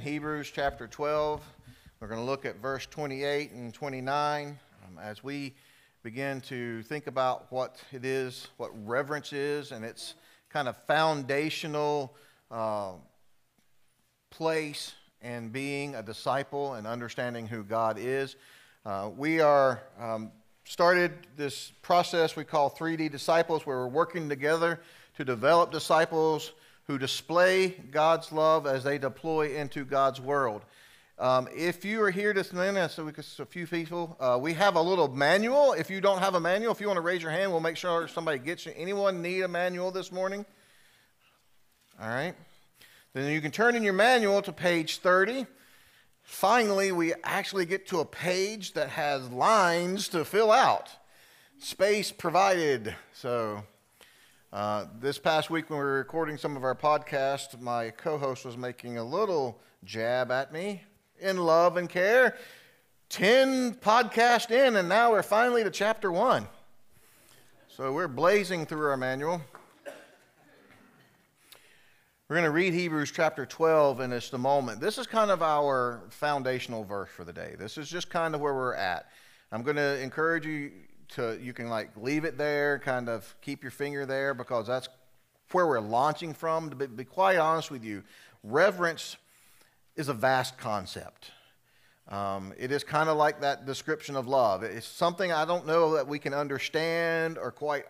Hebrews chapter 12. We're going to look at verse 28 and 29 um, as we begin to think about what it is, what reverence is, and its kind of foundational uh, place in being a disciple and understanding who God is. Uh, we are um, started this process we call 3D disciples, where we're working together to develop disciples who display God's love as they deploy into God's world. Um, if you are here this minute, so we a few people, uh, we have a little manual. If you don't have a manual, if you want to raise your hand, we'll make sure somebody gets you. Anyone need a manual this morning? All right. Then you can turn in your manual to page 30. Finally, we actually get to a page that has lines to fill out. Space provided. So uh, this past week, when we were recording some of our podcasts, my co host was making a little jab at me in love and care. 10 podcast in, and now we're finally to chapter 1. So we're blazing through our manual. We're going to read Hebrews chapter 12 in just a moment. This is kind of our foundational verse for the day. This is just kind of where we're at. I'm going to encourage you to you can like leave it there, kind of keep your finger there because that's where we're launching from. To be, be quite honest with you, reverence is a vast concept. Um, it is kind of like that description of love. It's something I don't know that we can understand or quite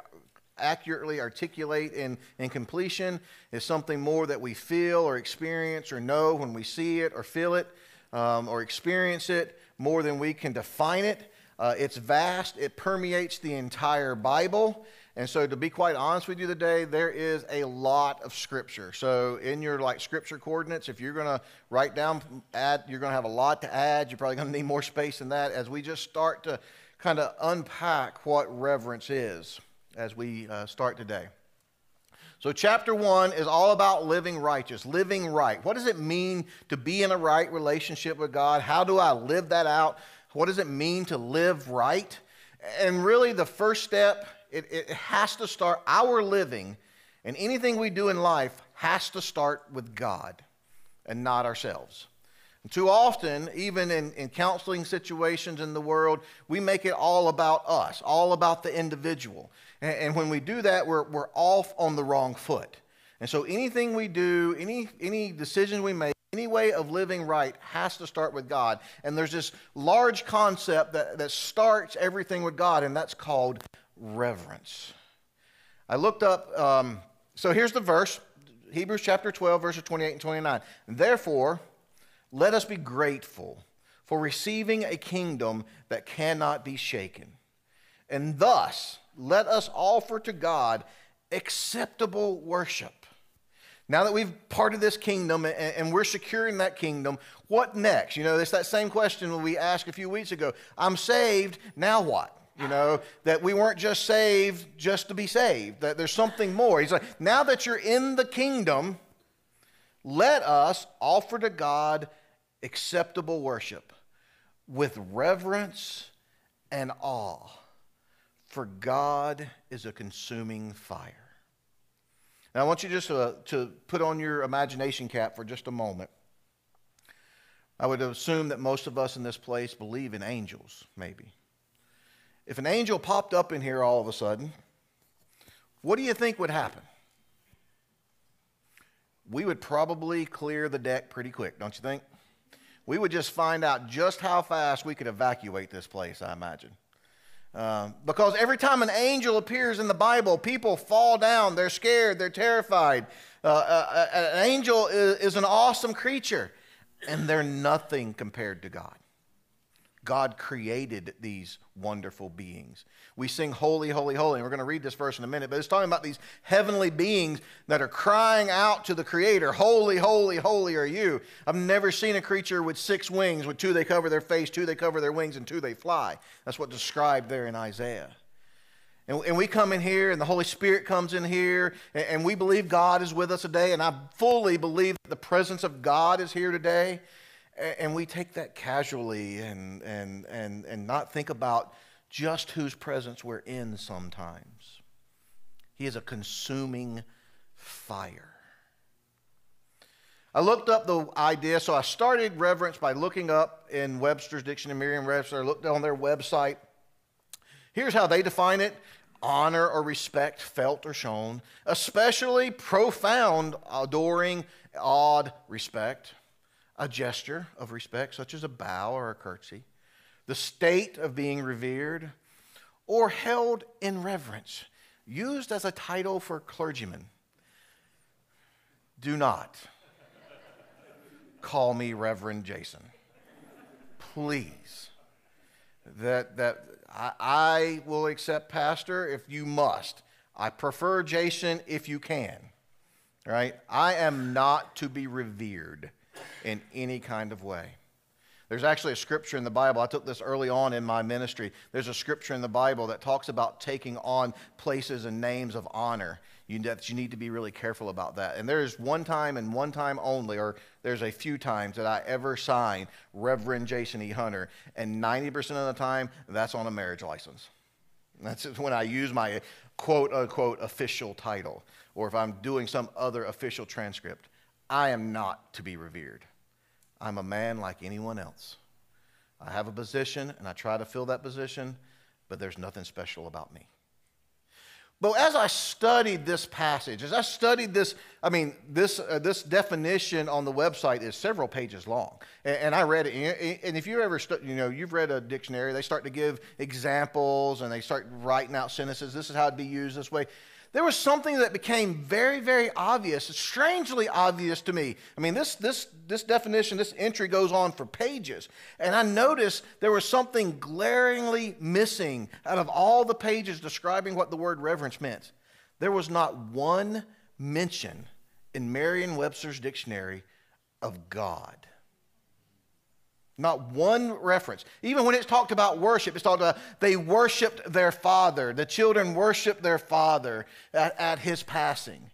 accurately articulate in, in completion. It's something more that we feel or experience or know when we see it or feel it um, or experience it more than we can define it. Uh, it's vast, it permeates the entire Bible. And so, to be quite honest with you today, there is a lot of scripture. So, in your like scripture coordinates, if you're going to write down, add, you're going to have a lot to add. You're probably going to need more space than that as we just start to kind of unpack what reverence is as we uh, start today. So, chapter one is all about living righteous, living right. What does it mean to be in a right relationship with God? How do I live that out? What does it mean to live right? And really, the first step, it, it has to start our living, and anything we do in life has to start with God and not ourselves. And too often, even in, in counseling situations in the world, we make it all about us, all about the individual. And, and when we do that, we're, we're off on the wrong foot. And so anything we do, any, any decision we make, any way of living right has to start with God. And there's this large concept that, that starts everything with God, and that's called reverence. I looked up, um, so here's the verse Hebrews chapter 12, verses 28 and 29. Therefore, let us be grateful for receiving a kingdom that cannot be shaken. And thus, let us offer to God acceptable worship now that we've parted this kingdom and, we're securing that kingdom, what next? You know, it's that same question we asked a few weeks ago. I'm saved, now what? You know, that we weren't just saved just to be saved, that there's something more. He's like, now that you're in the kingdom, let us offer to God acceptable worship with reverence and awe, for God is a consuming fire. Now, I want you just uh, to put on your imagination cap for just a moment. I would assume that most of us in this place believe in angels, maybe. If an angel popped up in here all of a sudden, what do you think would happen? We would probably clear the deck pretty quick, don't you think? We would just find out just how fast we could evacuate this place, I imagine. Uh, because every time an angel appears in the Bible, people fall down. They're scared. They're terrified. Uh, uh, uh, an angel is, is an awesome creature, and they're nothing compared to God. God created these wonderful beings. We sing holy, holy, holy, and we're going to read this verse in a minute, but it's talking about these heavenly beings that are crying out to the Creator, Holy, holy, holy are you. I've never seen a creature with six wings. With two they cover their face, two they cover their wings, and two they fly. That's what's described there in Isaiah. And, we come in here, and the Holy Spirit comes in here, and, and we believe God is with us today, and I fully believe that the presence of God is here today and we take that casually and, and, and, and not think about just whose presence we're in sometimes. He is a consuming fire. I looked up the idea, so I started reverence by looking up in Webster's Dictionary, Merriam-Webster. I looked on their website. Here's how they define it honor or respect felt or shown, especially profound, adoring, awed respect, a gesture of respect, such as a bow or a curtsy, the state of being revered, or held in reverence, used as a title for clergymen. Do not call me Reverend Jason. Please. That, that I, I will accept pastor if you must. I prefer Jason if you can. Right? I am not to be revered in any kind of way. There's actually a scripture in the Bible. I took this early on in my ministry. There's a scripture in the Bible that talks about taking on places and names of honor. You, that you need to be really careful about that. And there is one time and one time only, or there's a few times that I ever sign Reverend Jason E. Hunter, and 90% of the time, that's on a marriage license. That's when I use my quote unquote official title, or if I'm doing some other official transcript. I am not to be revered. I'm a man like anyone else. I have a position and I try to fill that position, but there's nothing special about me. But as I studied this passage, as I studied this, I mean, this, uh, this definition on the website is several pages long. And, and I read it. And if you ever, stu- you know, you've read a dictionary, they start to give examples and they start writing out sentences. This is how it'd be used this way there was something that became very, very obvious, strangely obvious to me. I mean, this, this, this definition, this entry goes on for pages. And I noticed there was something glaringly missing out of all the pages describing what the word reverence meant. There was not one mention in Merriam Webster's dictionary of God. Not one reference. Even when it's talked about worship, it's talked about they worshiped their father. The children worshiped their father at, at his passing.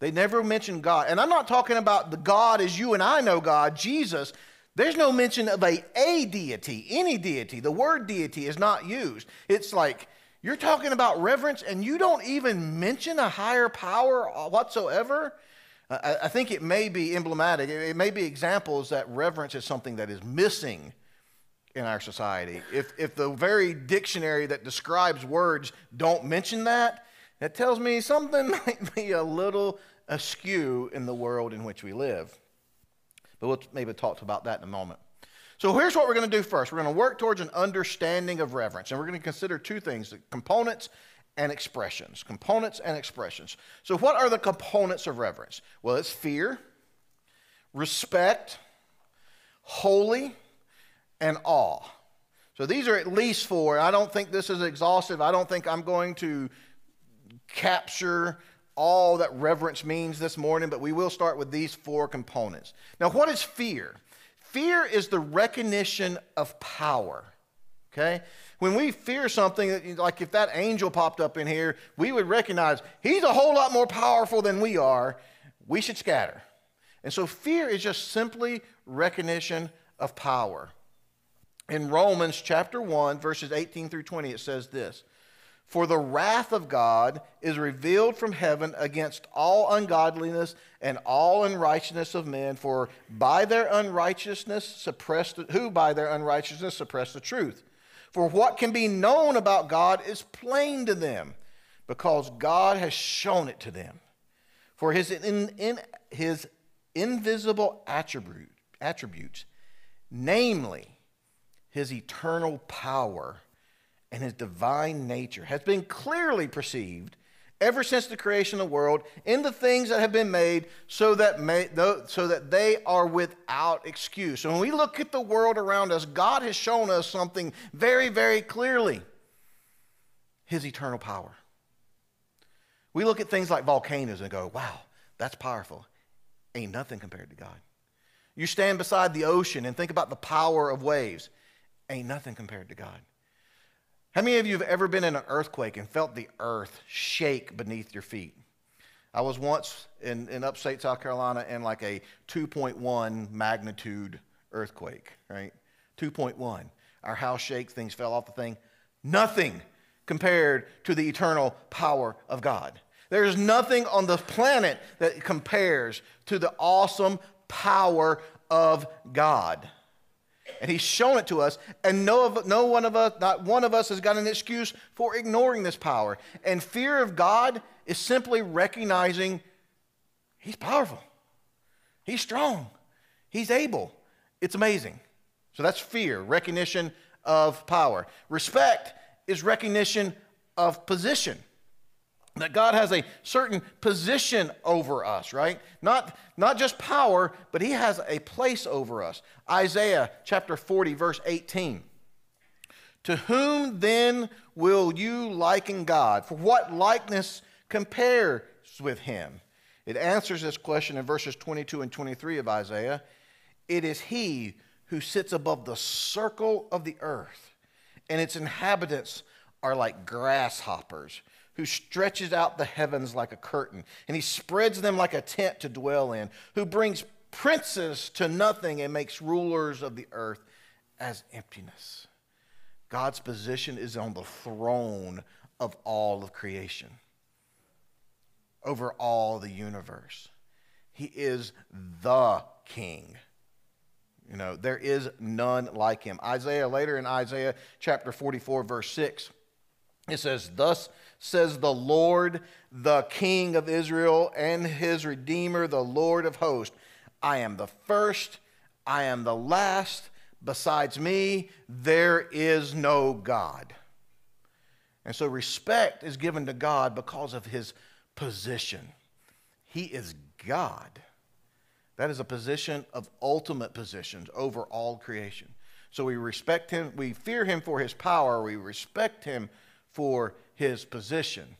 They never mention God. And I'm not talking about the God as you and I know God, Jesus. There's no mention of a, a deity, any deity. The word deity is not used. It's like you're talking about reverence and you don't even mention a higher power whatsoever. I, I think it may be emblematic, it may be examples that reverence is something that is missing in our society. If, if the very dictionary that describes words don't mention that, that tells me something might be a little askew in the world in which we live. But we'll maybe talk about that in a moment. So here's what we're going to do first. We're going to work towards an understanding of reverence, and we're going to consider two things the components and expressions. Components and expressions. So, what are the components of reverence? Well, it's fear, respect, holy, and awe. So, these are at least four. I don't think this is exhaustive. I don't think I'm going to capture all that reverence means this morning, but we will start with these four components. Now, what is fear? Fear is the recognition of power. Okay? When we fear something, like if that angel popped up in here, we would recognize he's a whole lot more powerful than we are. We should scatter. And so fear is just simply recognition of power. In Romans chapter 1, verses 18 through 20, it says this For the wrath of God is revealed from heaven against all ungodliness and all unrighteousness of men, for by their unrighteousness suppress the, who by their unrighteousness suppress the truth. For what can be known about God is plain to them, because God has shown it to them. For his, in, in, his invisible attribute, attributes, namely his eternal power and his divine nature, has been clearly perceived ever since the creation of the world in the things that have been made so that, may, so that they are without excuse. So when we look at the world around us, God has shown us something very, very clearly His eternal power. We look at things like volcanoes and go, wow, that's powerful. Ain't nothing compared to God. You stand beside the ocean and think about the power of waves. Ain't nothing compared to God. How many of you have ever been in an earthquake and felt the earth shake beneath your feet? I was once in, in upstate South Carolina in like a 2.1 magnitude earthquake, right? 2.1. Our house shakes, things fell off the thing. Nothing compared to the eternal power of God. There's nothing on the planet that compares to the awesome power of God. And he's shown it to us, and no, no one of us, not one of us, has got an excuse for ignoring this power. And fear of God is simply recognizing he's powerful, he's strong, he's able. It's amazing. So that's fear, recognition of power. Respect is recognition of position that God has a certain position over us, right? Not, not just power, but He has a place over us. Isaiah chapter 40, verse 18. To whom then will you liken God? For what likeness compares with Him? It answers this question in verses 22 and 23 of Isaiah. It is He who sits above the circle of the earth, and its inhabitants are like grasshoppers who stretches out the heavens like a curtain, and he spreads them like a tent to dwell in, who brings princes to nothing and makes rulers of the earth as emptiness. God's position is on the throne of all of creation, over all the universe. He is the king. You know, there is none like him. Isaiah, later in Isaiah chapter 44, verse 6, it says, Thus says the Lord, the King of Israel, and his Redeemer, the Lord of hosts. I am the first, I am the last. Besides me, there is no God. And so respect is given to God because of his position. He is God. That is a position of ultimate positions over all creation. So we respect him, we fear him for his power, we respect him for his position.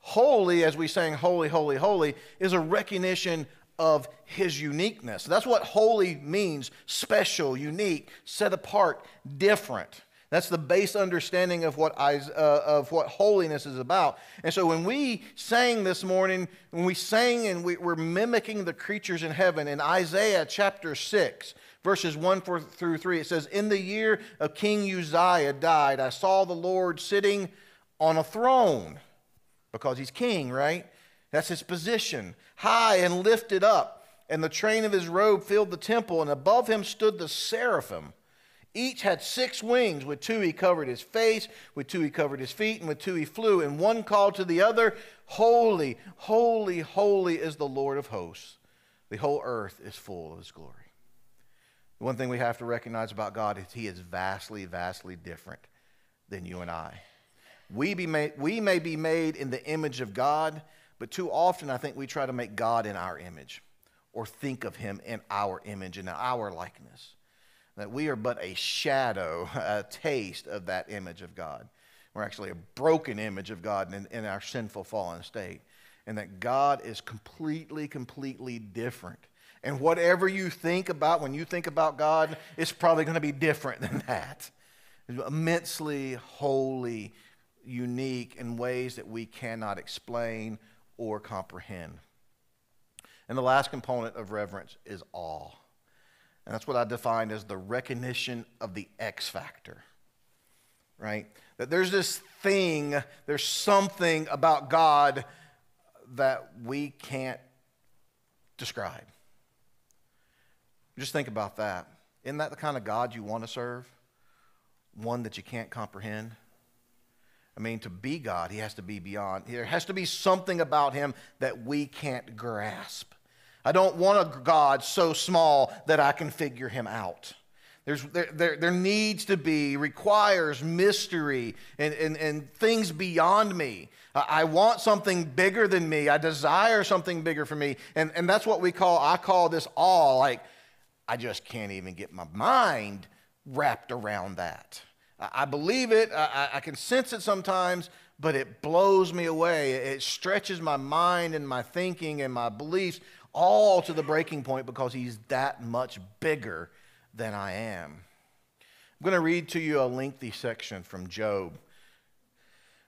Holy, as we sang holy, holy, holy, is a recognition of his uniqueness. That's what holy means special, unique, set apart, different. That's the base understanding of what, I, uh, of what holiness is about. And so when we sang this morning, when we sang and we, we're mimicking the creatures in heaven in Isaiah chapter 6, verses 1 through 3, it says, In the year of King Uzziah died, I saw the Lord sitting on a throne because he's king, right? That's his position, high and lifted up. And the train of his robe filled the temple, and above him stood the seraphim. Each had six wings. With two he covered his face, with two he covered his feet, and with two he flew. And one called to the other, Holy, holy, holy is the Lord of hosts. The whole earth is full of his glory. The one thing we have to recognize about God is he is vastly, vastly different than you and I. We, be made, we may be made in the image of God, but too often I think we try to make God in our image or think of him in our image and our likeness. That we are but a shadow, a taste of that image of God. We're actually a broken image of God in, in our sinful, fallen state. And that God is completely, completely different. And whatever you think about when you think about God, it's probably going to be different than that. Immensely holy, unique in ways that we cannot explain or comprehend. And the last component of reverence is awe. And that's what I defined as the recognition of the X factor, right? That there's this thing, there's something about God that we can't describe. Just think about that. Isn't that the kind of God you want to serve? One that you can't comprehend? I mean, to be God, he has to be beyond. There has to be something about him that we can't grasp. I don't want a God so small that I can figure him out. There's, there, there, there needs to be, requires mystery and, and, and things beyond me. I want something bigger than me. I desire something bigger for me. And, and that's what we call, I call this awe. Like, I just can't even get my mind wrapped around that. I believe it, I, I, can sense it sometimes, but it blows me away. It stretches my mind and my thinking and my beliefs all to the breaking point because he's that much bigger than I am. I'm going to read to you a lengthy section from Job,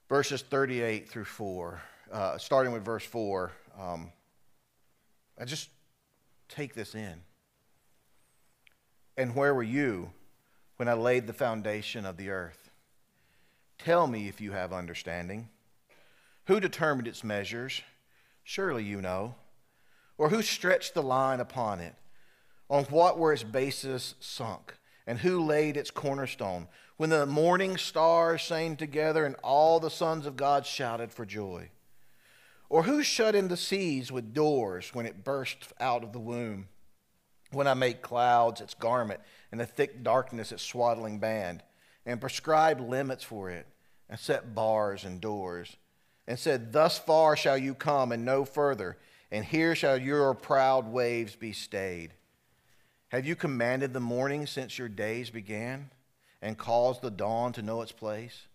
verses 38 through 4, uh, starting with verse 4. Um, I just take this in. And where were you? When I laid the foundation of the earth. Tell me if you have understanding. Who determined its measures? Surely you know. Or who stretched the line upon it? On what were its bases sunk? And who laid its cornerstone? When the morning stars sang together and all the sons of God shouted for joy. Or who shut in the seas with doors when it burst out of the womb? When I make clouds its garment and the thick darkness its swaddling band, and prescribed limits for it, and set bars and doors, and said, Thus far shall you come and no further, and here shall your proud waves be stayed. Have you commanded the morning since your days began, and caused the dawn to know its place?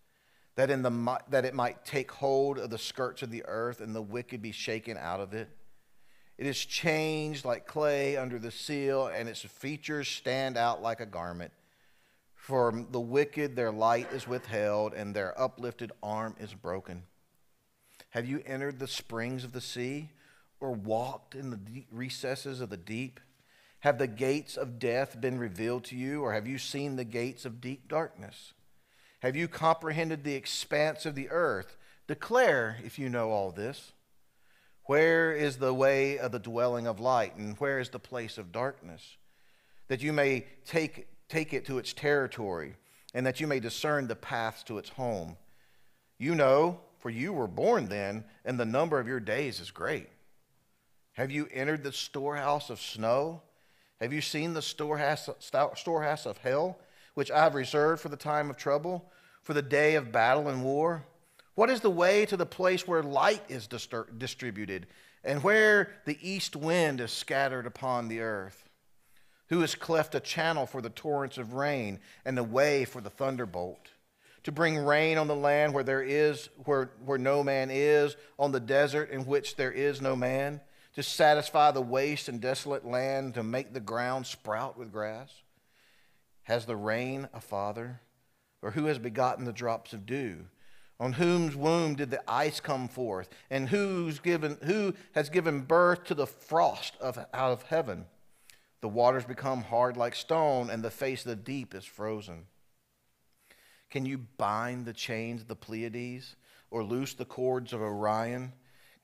That, in the, that it might take hold of the skirts of the earth, and the wicked be shaken out of it? It is changed like clay under the seal, and its features stand out like a garment. For the wicked, their light is withheld, and their uplifted arm is broken. Have you entered the springs of the sea, or walked in the recesses of the deep? Have the gates of death been revealed to you, or have you seen the gates of deep darkness? Have you comprehended the expanse of the earth? Declare if you know all this. Where is the way of the dwelling of light, and where is the place of darkness? That you may take, take it to its territory, and that you may discern the paths to its home. You know, for you were born then, and the number of your days is great. Have you entered the storehouse of snow? Have you seen the storehouse, storehouse of hell, which I have reserved for the time of trouble, for the day of battle and war? What is the way to the place where light is distributed, and where the east wind is scattered upon the earth? Who has cleft a channel for the torrents of rain, and the way for the thunderbolt? To bring rain on the land where there is where, where no man is, on the desert in which there is no man to satisfy the waste and desolate land, to make the ground sprout with grass? Has the rain a father? Or who has begotten the drops of dew? On whose womb did the ice come forth? And who's given, who has given birth to the frost of, out of heaven? The waters become hard like stone, and the face of the deep is frozen. Can you bind the chains of the Pleiades or loose the cords of Orion?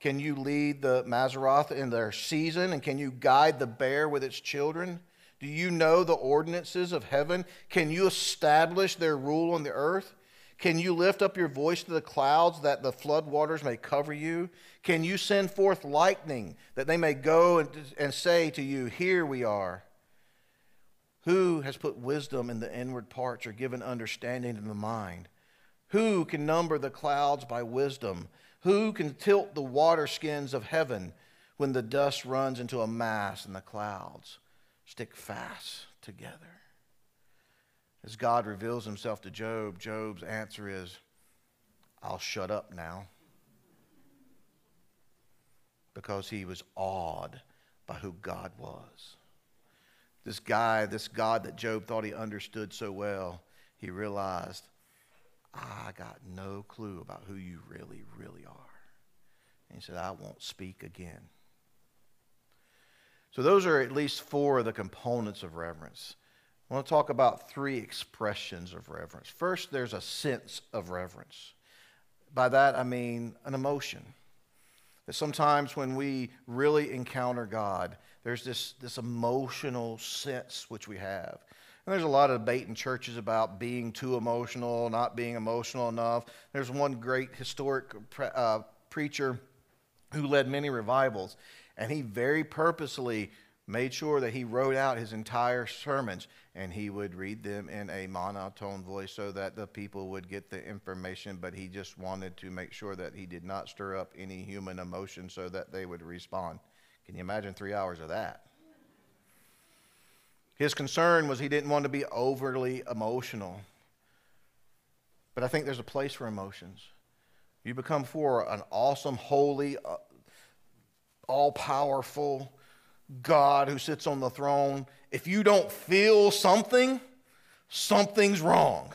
Can you lead the Mazzaroth in their season? And can you guide the bear with its children? Do you know the ordinances of heaven? Can you establish their rule on the earth? Can you lift up your voice to the clouds that the floodwaters may cover you? Can you send forth lightning that they may go and, and say to you, Here we are? Who has put wisdom in the inward parts or given understanding in the mind? Who can number the clouds by wisdom? Who can tilt the water skins of heaven when the dust runs into a mass and the clouds stick fast together? As God reveals himself to Job, Job's answer is, I'll shut up now. Because he was awed by who God was. This guy, this God that Job thought he understood so well, he realized I got no clue about who you really, really are. And he said, I won't speak again. So, those are at least four of the components of reverence. I want to talk about three expressions of reverence. First, there's a sense of reverence. By that, I mean an emotion. That sometimes when we really encounter God, there's this, this emotional sense which we have. And there's a lot of debate in churches about being too emotional, not being emotional enough. There's one great historic uh, preacher who led many revivals, and he very purposely made sure that he wrote out his entire sermons and he would read them in a monotone voice so that the people would get the information but he just wanted to make sure that he did not stir up any human emotion so that they would respond can you imagine three hours of that his concern was he didn't want to be overly emotional. But I think there's a place for emotions. You become for an awesome, holy, uh, all powerful God who sits on the throne. If you don't feel something, something's wrong.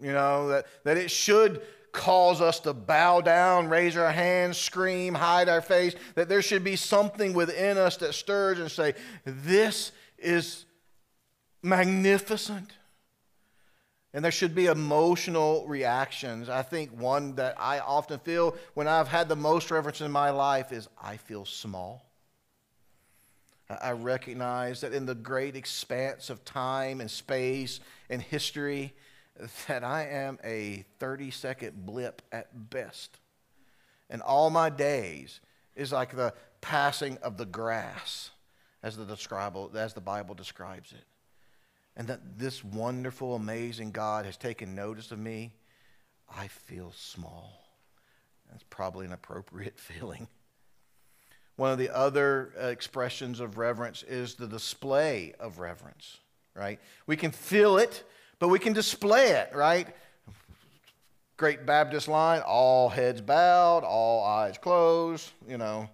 You know, that, that it should cause us to bow down, raise our hands, scream, hide our face, that there should be something within us that stirs and say, This is magnificent. And there should be emotional reactions. I think one that I often feel when I've had the most reverence in my life is I feel small. I recognize that in the great expanse of time and space and history, that I am a 30 second blip at best. And all my days is like the passing of the grass, as the, as the Bible describes it. And that this wonderful, amazing God has taken notice of me, I feel small. That's probably an appropriate feeling. One of the other uh, expressions of reverence is the display of reverence, right? We can feel it, but we can display it, right? Great Baptist line all heads bowed, all eyes closed, you know.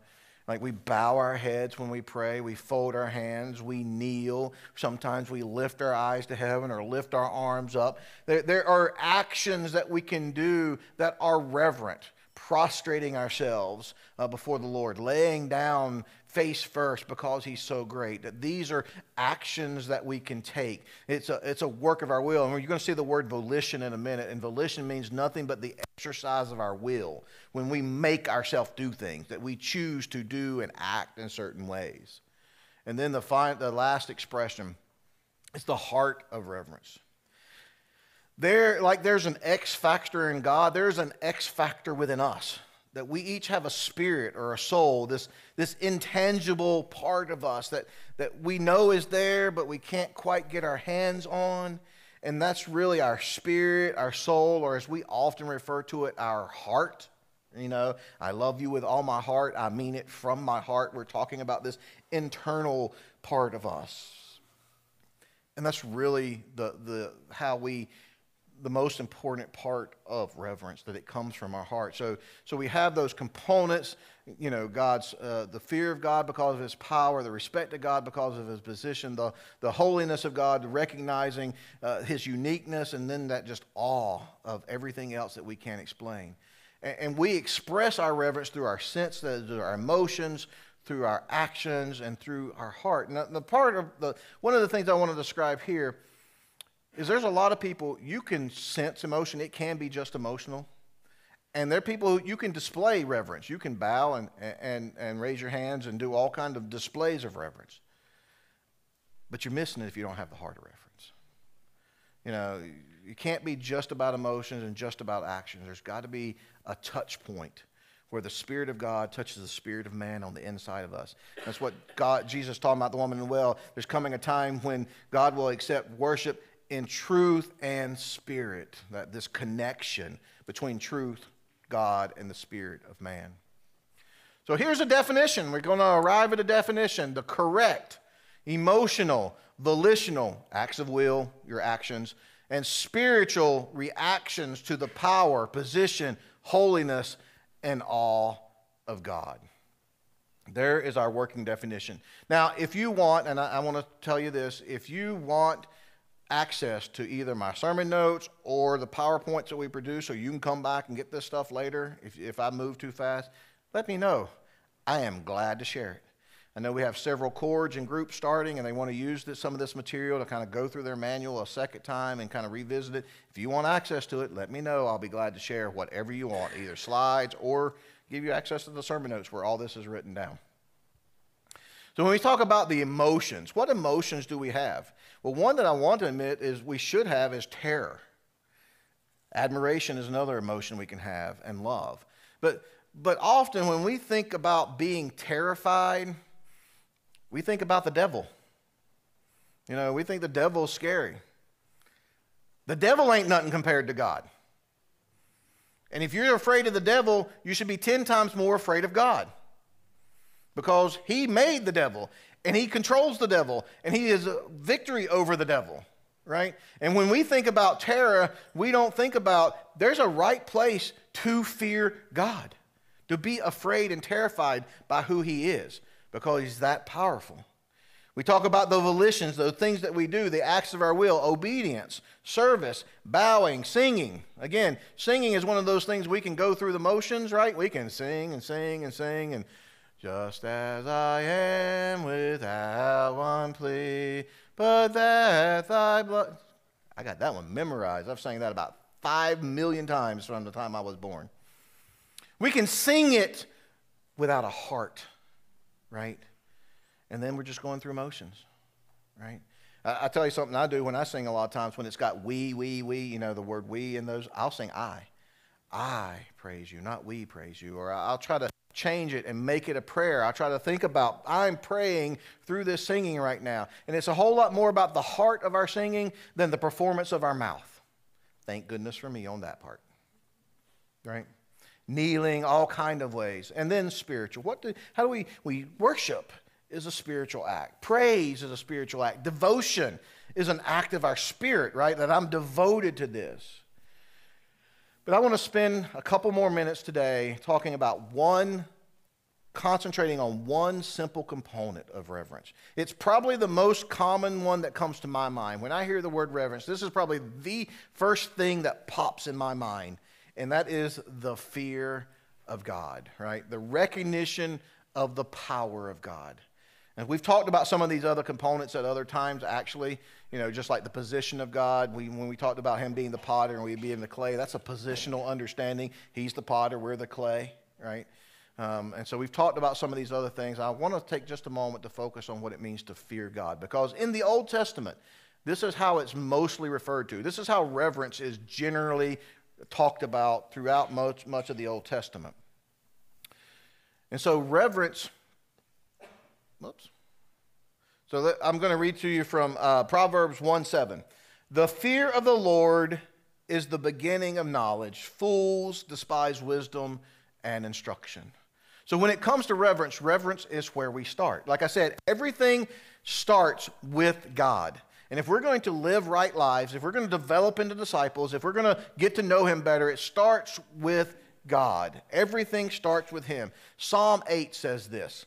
Like we bow our heads when we pray, we fold our hands, we kneel. Sometimes we lift our eyes to heaven or lift our arms up. There, there are actions that we can do that are reverent prostrating ourselves uh, before the Lord, laying down face first because He's so great. That these are actions that we can take. It's a, it's a work of our will. And you're going to see the word volition in a minute. And volition means nothing but the exercise of our will when we make ourselves do things, that we choose to do and act in certain ways. And then the, fi- the last expression is the heart of reverence. There, like there's an X factor in God, there's an X factor within us. That we each have a spirit or a soul, this, this intangible part of us that, that we know is there, but we can't quite get our hands on. And that's really our spirit, our soul, or as we often refer to it, our heart. You know, I love you with all my heart. I mean it from my heart. We're talking about this internal part of us. And that's really the, the, how we the most important part of reverence that it comes from our heart. So so we have those components you know god's uh, the fear of god because of his power the respect of god because of his position the the holiness of god recognizing uh, his uniqueness and then that just awe of everything else that we can't explain. And, and we express our reverence through our senses through our emotions through our actions and through our heart. And the part of the one of the things i want to describe here is there's a lot of people you can sense emotion it can be just emotional. And there are people who you can display reverence. You can bow and, and, and raise your hands and do all kind of displays of reverence. But you're missing it if you don't have the heart of reverence. You know you can't be just about emotions and just about actions. There's got to be a touch point where the Spirit of God touches the Spirit of man on the inside of us. That's what God, Jesus talking about the woman in the well. There's coming a time when God will accept worship in truth and spirit, that this connection between truth, God, and the spirit of man. So here's a definition. We're going to arrive at a definition the correct, emotional, volitional acts of will, your actions, and spiritual reactions to the power, position, holiness, and awe of God. There is our working definition. Now, if you want, and I, I want to tell you this, if you want access to either my sermon notes or the PowerPoints that we produce, so you can come back and get this stuff later if, if I move too fast, let me know. I am glad to share it. I know we have several cords and groups starting, and they want to use this, some of this material to kind of go through their manual a second time and kind of revisit it. If you want access to it, let me know. I'll be glad to share whatever you want, either slides or give you access to the sermon notes where all this is written down. So, when we talk about the emotions, what emotions do we have? Well, one that I want to admit is we should have is terror. Admiration is another emotion we can have, and love. But, but often when we think about being terrified, we think about the devil. You know, we think the devil is scary. The devil ain't nothing compared to God. And if you're afraid of the devil, you should be 10 times more afraid of God because he made the devil and he controls the devil and he has victory over the devil right? And when we think about terror we don't think about there's a right place to fear god to be afraid and terrified by who he is because he's that powerful. We talk about the volitions the things that we do the acts of our will obedience service bowing singing. Again singing is one of those things we can go through the motions right? We can sing and sing and sing and just as I am without one plea, but that thy blood. I got that one memorized. I've sang that about five million times from the time I was born. We can sing it without a heart, right? and then we're just going through motions, right? I, I tell you something I do when I sing a lot of times when it's got we, we, we, you know, the word we in those, I'll sing I. I praise you, not we praise you. Or I'll try to change it and make it a prayer. I try to think about, I'm praying through this singing right now. And it's a whole lot more about the heart of our singing than the performance of our mouth. Thank goodness for me on that part. Right? Kneeling, all kind of ways. And then spiritual. What do, how do we, we worship is a spiritual act. Praise is a spiritual act. Devotion is an act of our spirit, right? That I'm devoted to this. But I want to spend a couple more minutes today talking about one, concentrating on one simple component of reverence. It's probably the most common one that comes to my mind. When I hear the word reverence, this is probably the first thing that pops in my mind, and that is the fear of God, right? The recognition of the power of God. And we've talked about some of these other components at other times, actually, you know, just like the position of God. We, when we talked about Him being the potter and we being the clay, that's a positional understanding. He's the potter, we're the clay, right? Um, and so we've talked about some of these other things. I want to take just a moment to focus on what it means to fear God. Because in the Old Testament, this is how it's mostly referred to. This is how reverence is generally talked about throughout much, much of the Old Testament. And so reverence Oops. So I'm going to read to you from uh, Proverbs 1 7. The fear of the Lord is the beginning of knowledge. Fools despise wisdom and instruction. So when it comes to reverence, reverence is where we start. Like I said, everything starts with God. And if we're going to live right lives, if we're going to develop into disciples, if we're going to get to know Him better, it starts with God. Everything starts with Him. Psalm 8 says this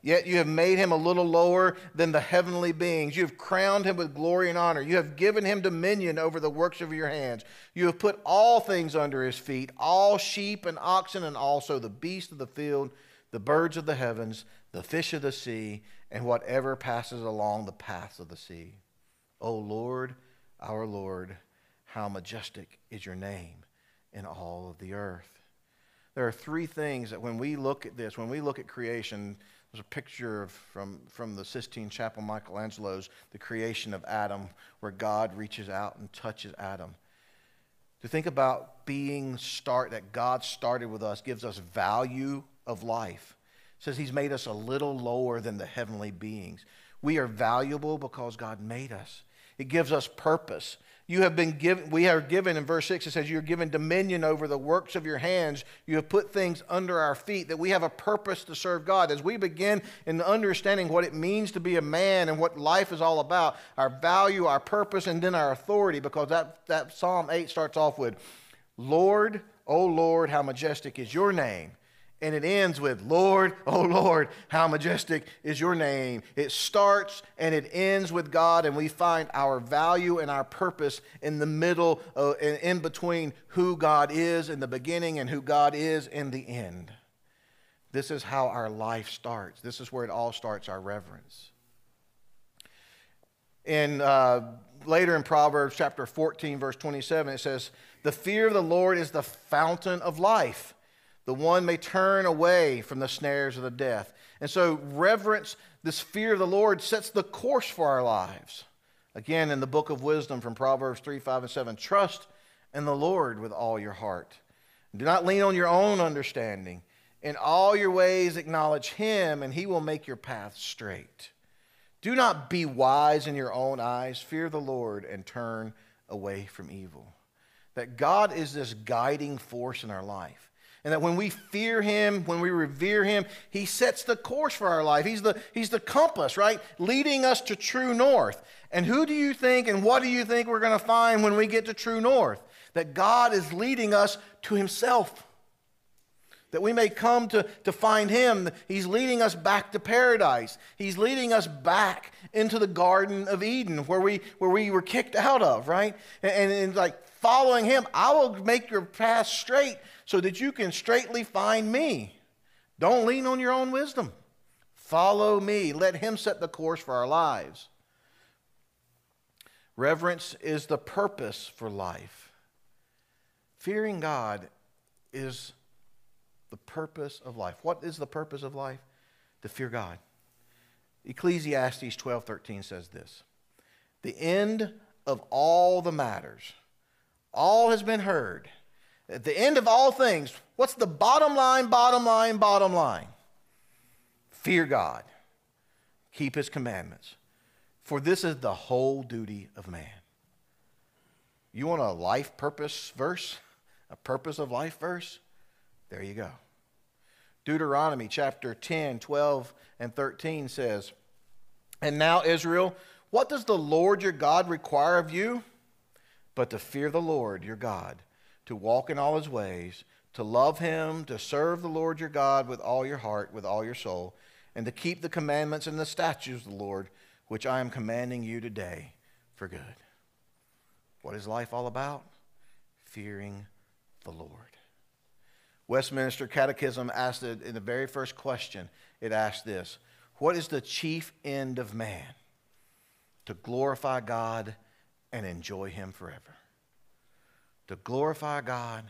Yet you have made him a little lower than the heavenly beings. You have crowned him with glory and honor. You have given him dominion over the works of your hands. You have put all things under his feet all sheep and oxen, and also the beasts of the field, the birds of the heavens, the fish of the sea, and whatever passes along the paths of the sea. O Lord, our Lord, how majestic is your name in all of the earth. There are three things that when we look at this, when we look at creation, there's a picture from, from the Sistine Chapel, Michelangelo's The Creation of Adam, where God reaches out and touches Adam. To think about being start that God started with us gives us value of life. It says He's made us a little lower than the heavenly beings. We are valuable because God made us. It gives us purpose. You have been given, we are given, in verse 6, it says, You're given dominion over the works of your hands. You have put things under our feet, that we have a purpose to serve God. As we begin in understanding what it means to be a man and what life is all about, our value, our purpose, and then our authority, because that, that Psalm 8 starts off with, Lord, O Lord, how majestic is your name and it ends with, Lord, oh Lord, how majestic is your name. It starts and it ends with God, and we find our value and our purpose in the middle, uh, in, in between who God is in the beginning and who God is in the end. This is how our life starts. This is where it all starts our reverence. In, uh, later in Proverbs chapter 14, verse 27, it says, The fear of the Lord is the fountain of life the one may turn away from the snares of the death. And so, reverence, this fear of the Lord, sets the course for our lives. Again, in the book of wisdom from Proverbs 3, 5, and 7, trust in the Lord with all your heart. Do not lean on your own understanding. In all your ways, acknowledge Him, and He will make your path straight. Do not be wise in your own eyes. Fear the Lord and turn away from evil. That God is this guiding force in our life. And that when we fear him, when we revere him, he sets the course for our life. He's the, he's the compass, right? Leading us to true north. And who do you think and what do you think we're going to find when we get to true north? That God is leading us to himself. that we may come to, to find him. He's leading us back to paradise. He's leading us back into the Garden of Eden where we, where we were kicked out of, right? And, and, and like following him, I will make your path straight so that you can straightly find me. Don't lean on your own wisdom. Follow me. Let him set the course for our lives. Reverence is the purpose for life. Fearing God is the purpose of life. What is the purpose of life? To fear God. Ecclesiastes 12:13 says this. The end of all the matters, all has been heard. At the end of all things, what's the bottom line, bottom line, bottom line? Fear God. Keep his commandments. For this is the whole duty of man. You want a life purpose verse? A purpose of life verse? There you go. Deuteronomy chapter 10, 12, and 13 says, And now, Israel, what does the Lord your God require of you? But to fear the Lord your God, to walk in all his ways, to love him, to serve the Lord your God with all your heart, with all your soul, and to keep the commandments and the statutes of the Lord, which I am commanding you today for good. What is life all about? Fearing the Lord. Westminster Catechism asked it in the very first question, it asked this What is the chief end of man? To glorify God and enjoy Him forever. To glorify God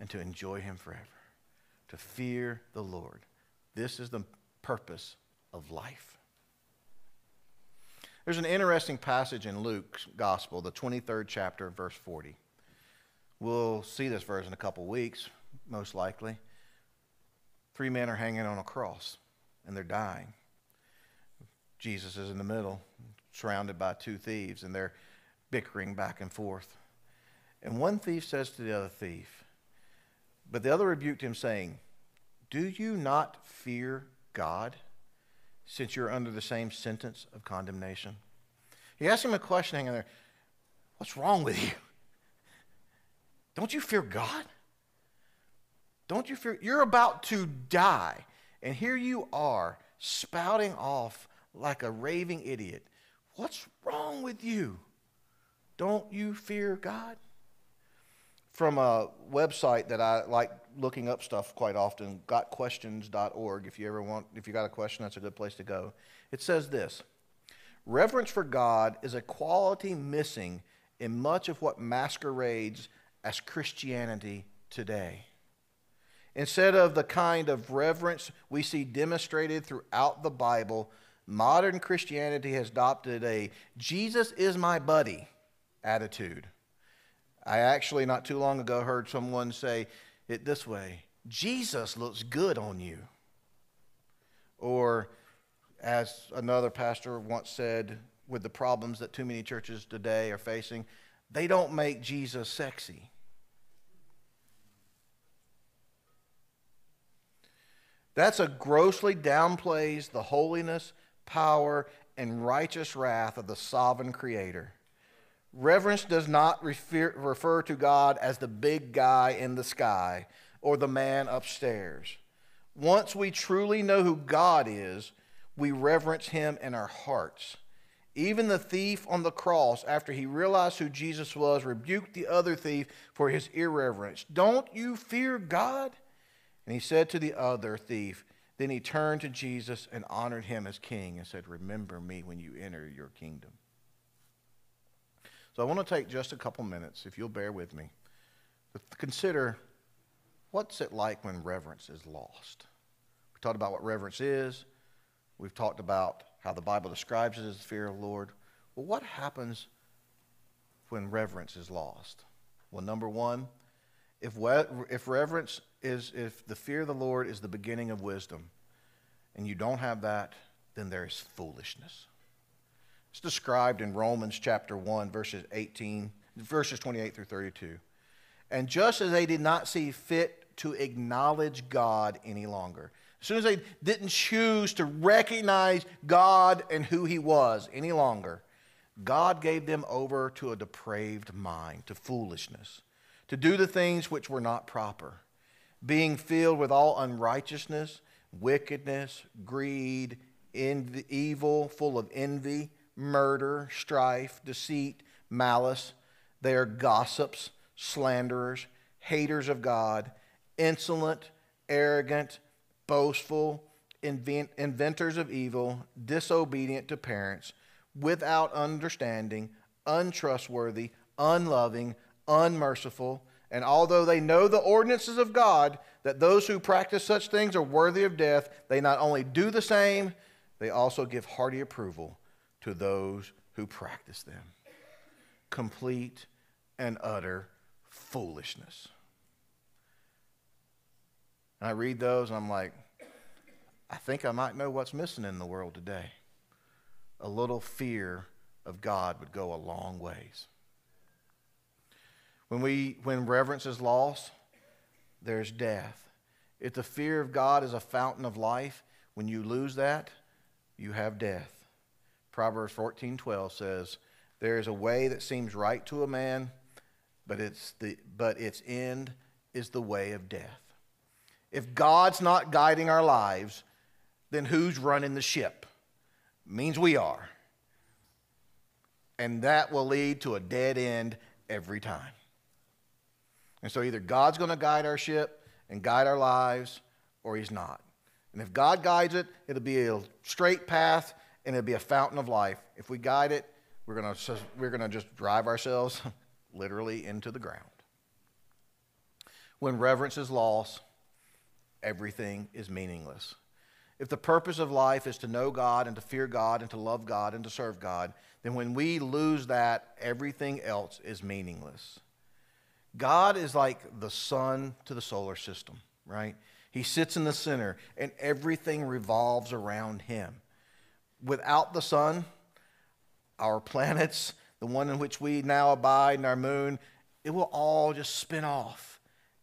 and to enjoy Him forever. To fear the Lord. This is the purpose of life. There's an interesting passage in Luke's Gospel, the 23rd chapter, verse 40. We'll see this verse in a couple weeks most likely. Three men are hanging on a cross and they're dying. Jesus is in the middle, surrounded by two thieves, and they're bickering back and forth. And one thief says to the other thief, but the other rebuked him, saying, Do you not fear God, since you're under the same sentence of condemnation? He asked him a question hanging there What's wrong with you? Don't you fear God? Don't you fear? You're about to die. And here you are spouting off like a raving idiot. What's wrong with you? Don't you fear God? From a website that I like looking up stuff quite often, gotquestions.org. If you ever want, if you got a question, that's a good place to go. It says this Reverence for God is a quality missing in much of what masquerades as Christianity today. Instead of the kind of reverence we see demonstrated throughout the Bible, modern Christianity has adopted a Jesus is my buddy attitude. I actually, not too long ago, heard someone say it this way Jesus looks good on you. Or, as another pastor once said, with the problems that too many churches today are facing, they don't make Jesus sexy. That's a grossly downplays the holiness, power, and righteous wrath of the sovereign creator. Reverence does not refer, refer to God as the big guy in the sky or the man upstairs. Once we truly know who God is, we reverence him in our hearts. Even the thief on the cross, after he realized who Jesus was, rebuked the other thief for his irreverence. Don't you fear God? And he said to the other thief, then he turned to Jesus and honored him as king and said, Remember me when you enter your kingdom. So I want to take just a couple minutes, if you'll bear with me, to consider what's it like when reverence is lost. We talked about what reverence is. We've talked about how the Bible describes it as the fear of the Lord. Well, what happens when reverence is lost? Well, number one, if, if reverence is, if the fear of the Lord is the beginning of wisdom, and you don't have that, then there is foolishness. It's described in Romans chapter 1, verses 18, verses 28 through 32. And just as they did not see fit to acknowledge God any longer, as soon as they didn't choose to recognize God and who He was any longer, God gave them over to a depraved mind, to foolishness to do the things which were not proper. being filled with all unrighteousness, wickedness, greed, envy, evil, full of envy, murder, strife, deceit, malice. They are gossips, slanderers, haters of God, insolent, arrogant, boastful, invent, inventors of evil, disobedient to parents, without understanding, untrustworthy, unloving, unmerciful. And although they know the ordinances of God, that those who practice such things are worthy of death, they not only do the same, they also give hearty approval to those who practice them. Complete and utter foolishness. And I read those and I'm like, I think I might know what's missing in the world today. A little fear of God would go a long ways. When, we, when reverence is lost, there's death. If the fear of God is a fountain of life, when you lose that, you have death. Proverbs 14:12 says, "There is a way that seems right to a man, but its the but its end is the way of death." If God's not guiding our lives, then who's running the ship? means we are. And that will lead to a dead end every time. And so either God's going to guide our ship and guide our lives, or He's not. And if God guides it, it'll be a straight path and it'll be a fountain of life. If we guide it, we're going to, we're going to just drive ourselves literally into the ground. When reverence is lost, everything is meaningless. If the purpose of life is to know God and to fear God and to love God and to serve God, then when we lose that, everything else is meaningless. God is like the sun to the solar system, right? He sits in the center and everything revolves around him. Without the sun, our planets, the one in which we now abide, and our moon, it will all just spin off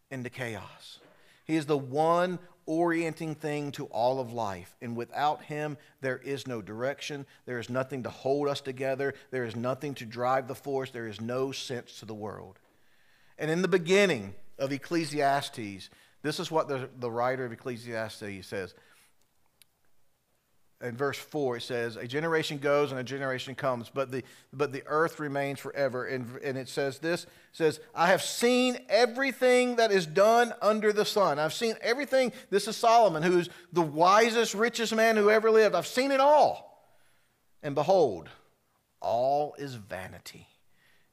into chaos. He is the one orienting thing to all of life. And without Him, there is no direction. There is nothing to hold us together. There is nothing to drive the force. There is no sense to the world. And in the beginning of Ecclesiastes, this is what the, the writer of Ecclesiastes says. In verse 4, it says, A generation goes and a generation comes, but the, but the earth remains forever. And, and it says this says, I have seen everything that is done under the sun. I've seen everything. This is Solomon, who's the wisest, richest man who ever lived. I've seen it all. And behold, all is vanity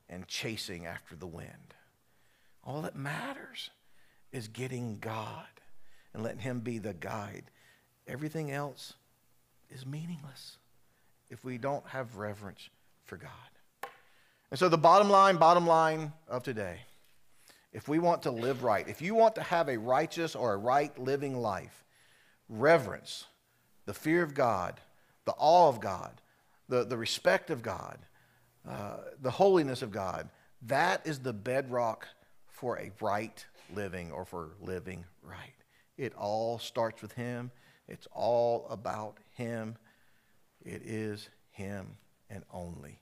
and chasing after the wind. All that matters is getting God and letting Him be the guide. Everything else is meaningless if we don't have reverence for God. And so, the bottom line, bottom line of today, if we want to live right, if you want to have a righteous or a right living life, reverence, the fear of God, the awe of God, the, the respect of God, uh, the holiness of God, that is the bedrock for a right living or for living right. It all starts with Him, it's all about Him. It is Him and only